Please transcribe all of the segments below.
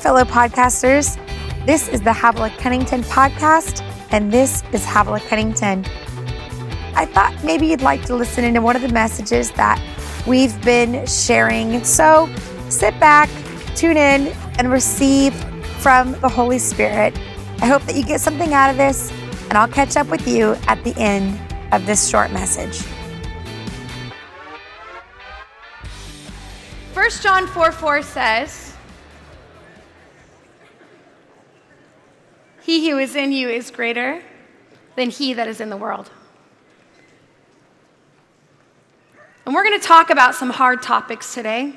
fellow podcasters. This is the Havilah Cunnington podcast, and this is Havilah Cunnington. I thought maybe you'd like to listen into one of the messages that we've been sharing. So sit back, tune in, and receive from the Holy Spirit. I hope that you get something out of this, and I'll catch up with you at the end of this short message. 1 John 4 4 says, He who is in you is greater than he that is in the world. And we're going to talk about some hard topics today.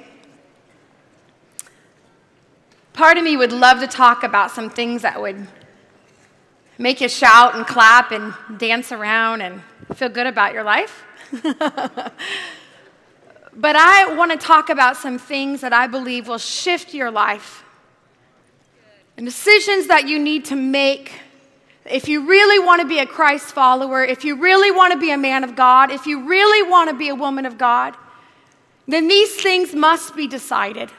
Part of me would love to talk about some things that would make you shout and clap and dance around and feel good about your life. but I want to talk about some things that I believe will shift your life and decisions that you need to make if you really want to be a Christ follower, if you really want to be a man of God, if you really want to be a woman of God, then these things must be decided.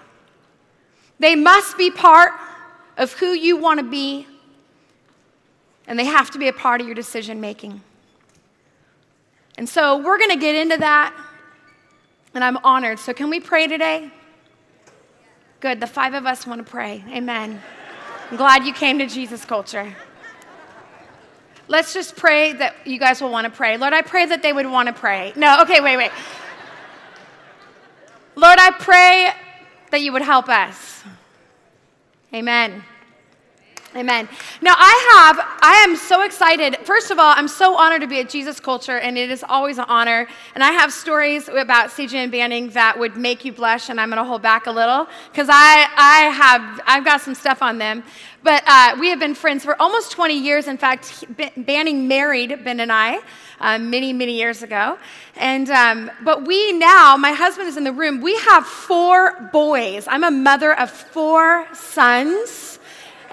They must be part of who you want to be, and they have to be a part of your decision making. And so we're going to get into that, and I'm honored. So, can we pray today? Good. The five of us want to pray. Amen. I'm glad you came to Jesus Culture. Let's just pray that you guys will want to pray. Lord, I pray that they would want to pray. No, okay, wait, wait. Lord, I pray that you would help us. Amen. Amen. Now, I have, I am so excited. First of all, I'm so honored to be at Jesus Culture, and it is always an honor. And I have stories about CJ and Banning that would make you blush, and I'm going to hold back a little because I, I have, I've got some stuff on them. But uh, we have been friends for almost 20 years. In fact, Banning married Ben and I uh, many, many years ago. And, um, but we now, my husband is in the room, we have four boys. I'm a mother of four sons.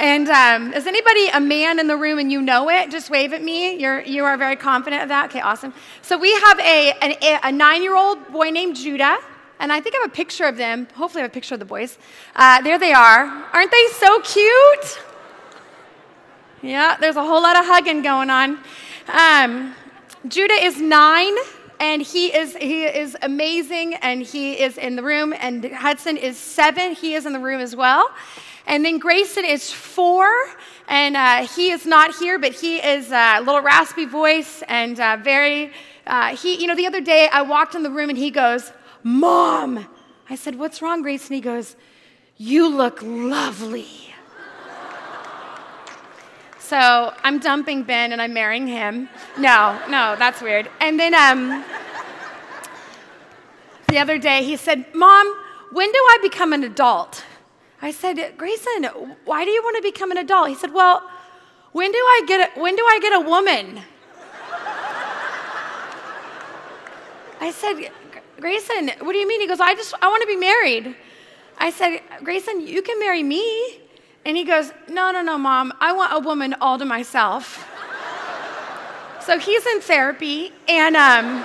And um, is anybody a man in the room and you know it? Just wave at me. You're, you are very confident of that? Okay, awesome. So we have a, a nine year old boy named Judah. And I think I have a picture of them. Hopefully, I have a picture of the boys. Uh, there they are. Aren't they so cute? Yeah, there's a whole lot of hugging going on. Um, Judah is nine and he is he is amazing and he is in the room and hudson is seven he is in the room as well and then Grayson is four, and uh, he is not here, but he is a little raspy voice and uh, very, uh, he, you know, the other day I walked in the room and he goes, Mom. I said, What's wrong, Grayson? He goes, You look lovely. so I'm dumping Ben and I'm marrying him. No, no, that's weird. And then um, the other day he said, Mom, when do I become an adult? I said, Grayson, why do you want to become an adult? He said, Well, when do I get a, when do I get a woman? I said, Grayson, what do you mean? He goes, I just I want to be married. I said, Grayson, you can marry me. And he goes, No, no, no, mom. I want a woman all to myself. so he's in therapy, and um,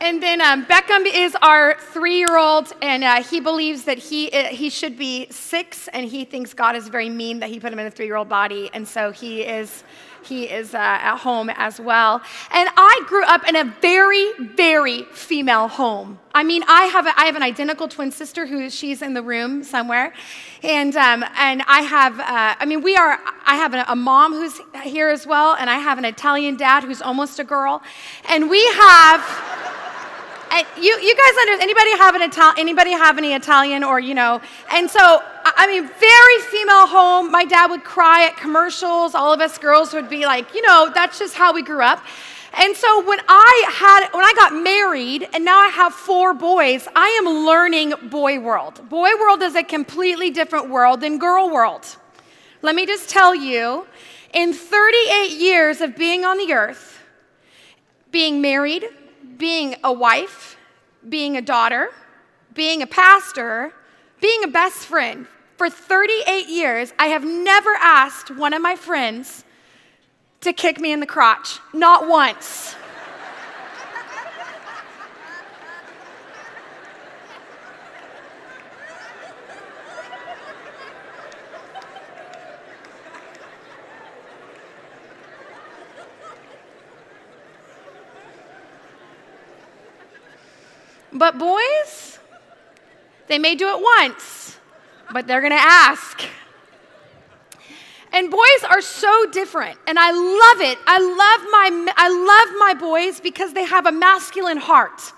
and then um, Beckham is our three year old, and uh, he believes that he, uh, he should be six, and he thinks God is very mean that he put him in a three year old body. And so he is, he is uh, at home as well. And I grew up in a very, very female home. I mean, I have, a, I have an identical twin sister who she's in the room somewhere. And, um, and I have, uh, I mean, we are, I have a, a mom who's here as well, and I have an Italian dad who's almost a girl. And we have, and you, you guys under anybody have an Ital- anybody have any Italian or you know? And so I mean, very female home. My dad would cry at commercials. All of us girls would be like, you know, that's just how we grew up. And so when I had when I got married and now I have four boys, I am learning boy world. Boy world is a completely different world than girl world. Let me just tell you, in 38 years of being on the earth, being married, being a wife, being a daughter, being a pastor, being a best friend. For 38 years, I have never asked one of my friends to kick me in the crotch, not once. But boys, they may do it once, but they're gonna ask. And boys are so different, and I love it. I love my, I love my boys because they have a masculine heart.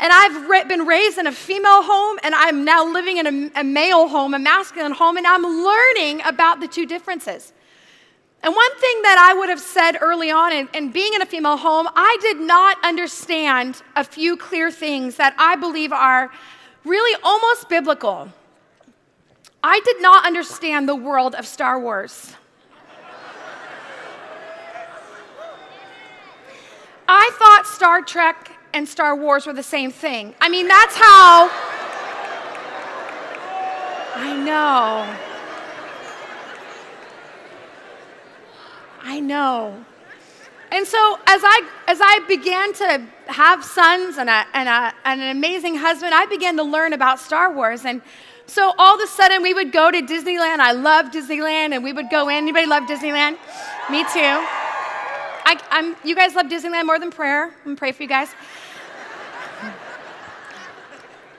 And I've been raised in a female home, and I'm now living in a, a male home, a masculine home, and I'm learning about the two differences. And one thing that I would have said early on and, in, being in a female home, I did not understand a few clear things that I believe are really almost biblical. I did not understand the world of Star Wars. I thought Star Trek and Star Wars were the same thing. I mean, that's how. I know. I know. And so as I as I began to have sons and, a, and, a, and an amazing husband, I began to learn about Star Wars. And so all of a sudden we would go to Disneyland. I love Disneyland, and we would go in. Anybody love Disneyland? Me too. I, am you guys love Disneyland more than prayer. I'm pray for you guys.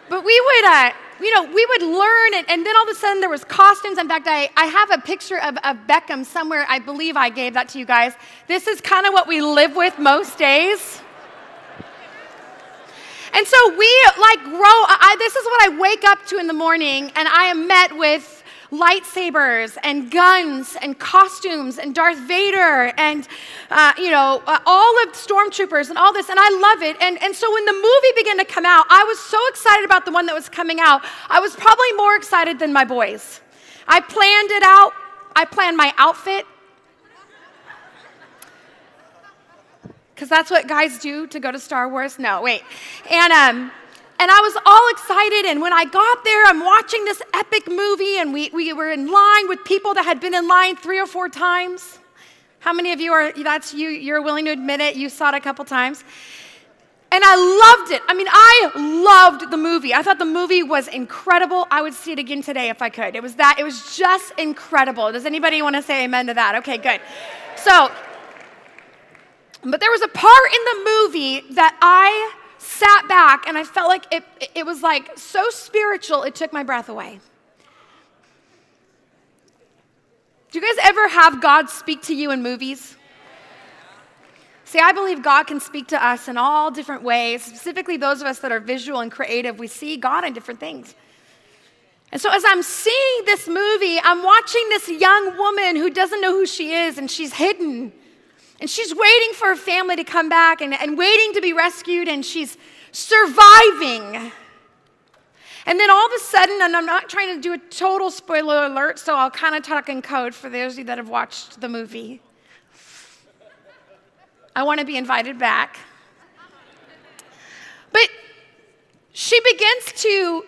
But we would, uh, you know, we would learn, and, and, then all of a sudden there was costumes. In fact, I, I have a picture of, of Beckham somewhere. I believe I gave that to you guys. This is kind of what we live with most days. And so we like grow. I, this is what I wake up to in the morning, and I am met with lightsabers and guns and costumes and Darth Vader and, uh, you know, uh, all of stormtroopers and all this. And I love it. And, and so when the movie began to come out, I was so excited about the one that was coming out. I was probably more excited than my boys. I planned it out. I planned my outfit. Because that's what guys do to go to Star Wars. No, wait. And, um, and I was all excited. And when I got there, I'm watching this epic movie, and we, we were in line with people that had been in line three or four times. How many of you are, that's you, you're willing to admit it? You saw it a couple times. And I loved it. I mean, I loved the movie. I thought the movie was incredible. I would see it again today if I could. It was that, it was just incredible. Does anybody want to say amen to that? Okay, good. So, but there was a part in the movie that I sat back and I felt like it, it was like so spiritual, it took my breath away. Do you guys ever have God speak to you in movies? See, I believe God can speak to us in all different ways, specifically those of us that are visual and creative. We see God in different things. And so, as I'm seeing this movie, I'm watching this young woman who doesn't know who she is and she's hidden. And she's waiting for her family to come back and, and waiting to be rescued, and she's surviving. And then all of a sudden, and I'm not trying to do a total spoiler alert, so I'll kind of talk in code for those of you that have watched the movie. I want to be invited back. But she begins to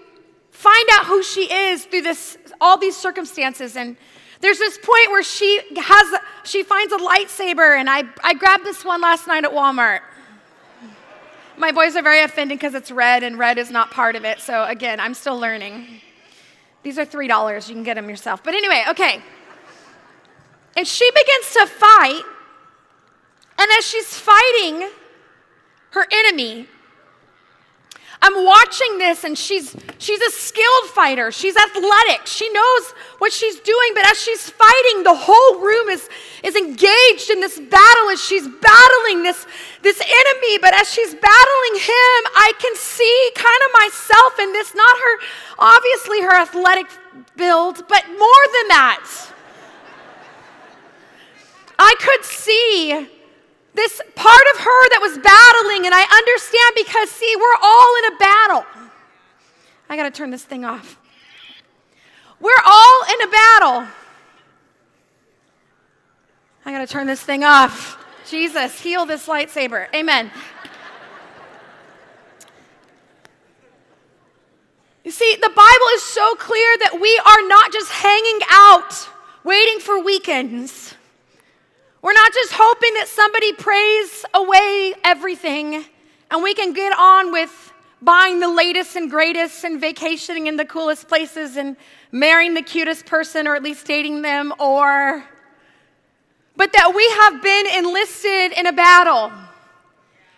find out who she is through this, all these circumstances, and there's this point where she has she finds a lightsaber, and I, I grabbed this one last night at Walmart. My boys are very offended because it's red, and red is not part of it. So again, I'm still learning. These are three dollars. You can get them yourself. But anyway, okay. And she begins to fight, and as she's fighting her enemy, I'm watching this and she's she's a skilled fighter. She's athletic. She knows what she's doing, but as she's fighting, the whole room is is engaged in this battle as she's battling this this enemy, but as she's battling him, I can see kind of myself in this not her obviously her athletic build, but more than that. I could see this part of her that was battling, and I understand because, see, we're all in a battle. I got to turn this thing off. We're all in a battle. I got to turn this thing off. Jesus, heal this lightsaber. Amen. You see, the Bible is so clear that we are not just hanging out waiting for weekends. We're not just hoping that somebody prays away everything and we can get on with buying the latest and greatest and vacationing in the coolest places and marrying the cutest person or at least dating them or but that we have been enlisted in a battle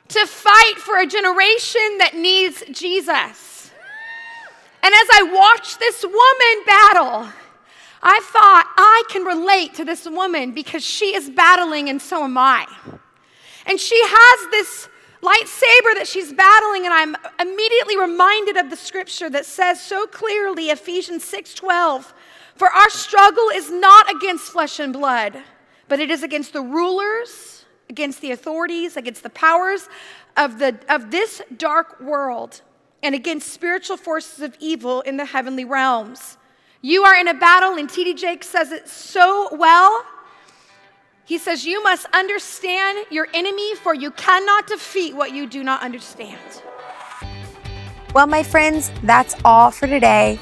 to fight for a generation that needs Jesus. And as I watched this woman battle, I thought I can relate to this woman because she is battling and so am I. And she has this lightsaber that she's battling and I'm immediately reminded of the scripture that says so clearly Ephesians 6:12 for our struggle is not against flesh and blood but it is against the rulers against the authorities against the powers of the of this dark world and against spiritual forces of evil in the heavenly realms. You are in a battle, and T.D. Jakes says it so well. He says, You must understand your enemy, for you cannot defeat what you do not understand. Well, my friends, that's all for today.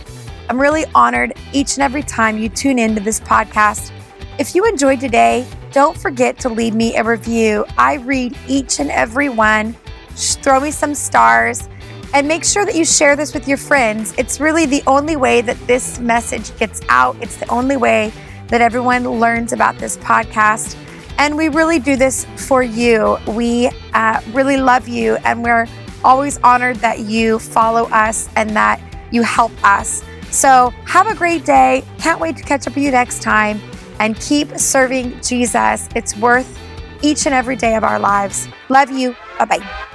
I'm really honored each and every time you tune into this podcast. If you enjoyed today, don't forget to leave me a review. I read each and every one. Throw me some stars and make sure that you share this with your friends. It's really the only way that this message gets out. It's the only way that everyone learns about this podcast. And we really do this for you. We uh, really love you, and we're always honored that you follow us and that you help us. So, have a great day. Can't wait to catch up with you next time and keep serving Jesus. It's worth each and every day of our lives. Love you. Bye bye.